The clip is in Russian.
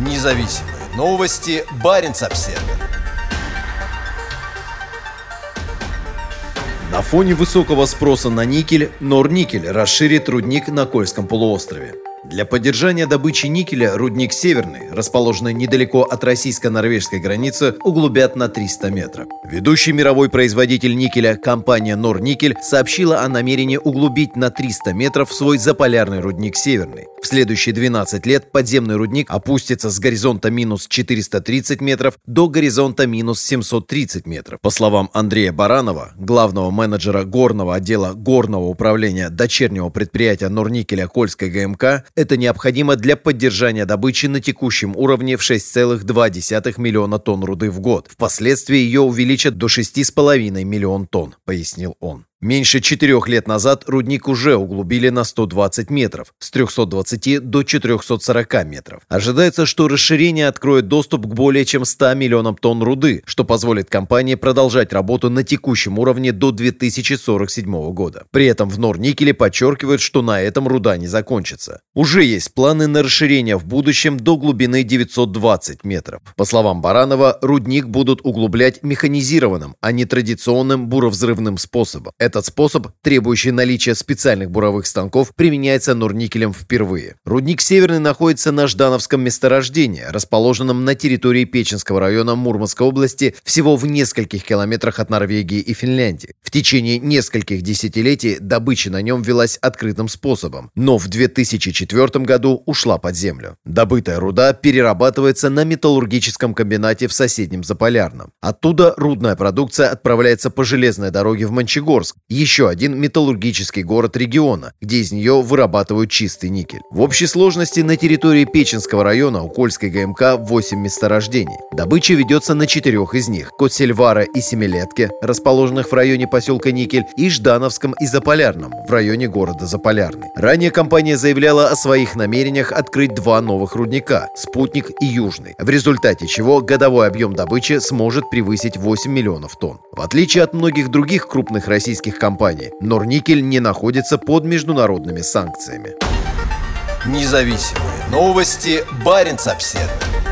Независимые новости. Барин обсерва На фоне высокого спроса на никель, Норникель расширит рудник на Кольском полуострове. Для поддержания добычи никеля рудник «Северный», расположенный недалеко от российско-норвежской границы, углубят на 300 метров. Ведущий мировой производитель никеля, компания «Норникель», сообщила о намерении углубить на 300 метров свой заполярный рудник «Северный». В следующие 12 лет подземный рудник опустится с горизонта минус 430 метров до горизонта минус 730 метров. По словам Андрея Баранова, главного менеджера горного отдела горного управления дочернего предприятия Норникеля Кольской ГМК, это необходимо для поддержания добычи на текущем уровне в 6,2 миллиона тонн руды в год. Впоследствии ее увеличат до 6,5 миллион тонн, пояснил он. Меньше четырех лет назад рудник уже углубили на 120 метров, с 320 до 440 метров. Ожидается, что расширение откроет доступ к более чем 100 миллионам тонн руды, что позволит компании продолжать работу на текущем уровне до 2047 года. При этом в Норникеле подчеркивают, что на этом руда не закончится. Уже есть планы на расширение в будущем до глубины 920 метров. По словам Баранова, рудник будут углублять механизированным, а не традиционным буровзрывным способом. Этот способ, требующий наличия специальных буровых станков, применяется Норникелем впервые. Рудник «Северный» находится на Ждановском месторождении, расположенном на территории Печенского района Мурманской области всего в нескольких километрах от Норвегии и Финляндии. В течение нескольких десятилетий добыча на нем велась открытым способом, но в 2004 году ушла под землю. Добытая руда перерабатывается на металлургическом комбинате в соседнем Заполярном. Оттуда рудная продукция отправляется по железной дороге в Мончегорск, еще один металлургический город региона, где из нее вырабатывают чистый никель. В общей сложности на территории Печенского района у Кольской ГМК 8 месторождений. Добыча ведется на четырех из них – Котсельвара и Семилетке, расположенных в районе поселка Никель, и Ждановском и Заполярном, в районе города Заполярный. Ранее компания заявляла о своих намерениях открыть два новых рудника – «Спутник» и «Южный», в результате чего годовой объем добычи сможет превысить 8 миллионов тонн. В отличие от многих других крупных российских российских компаний. Норникель не находится под международными санкциями. Независимые новости. Барин обседный.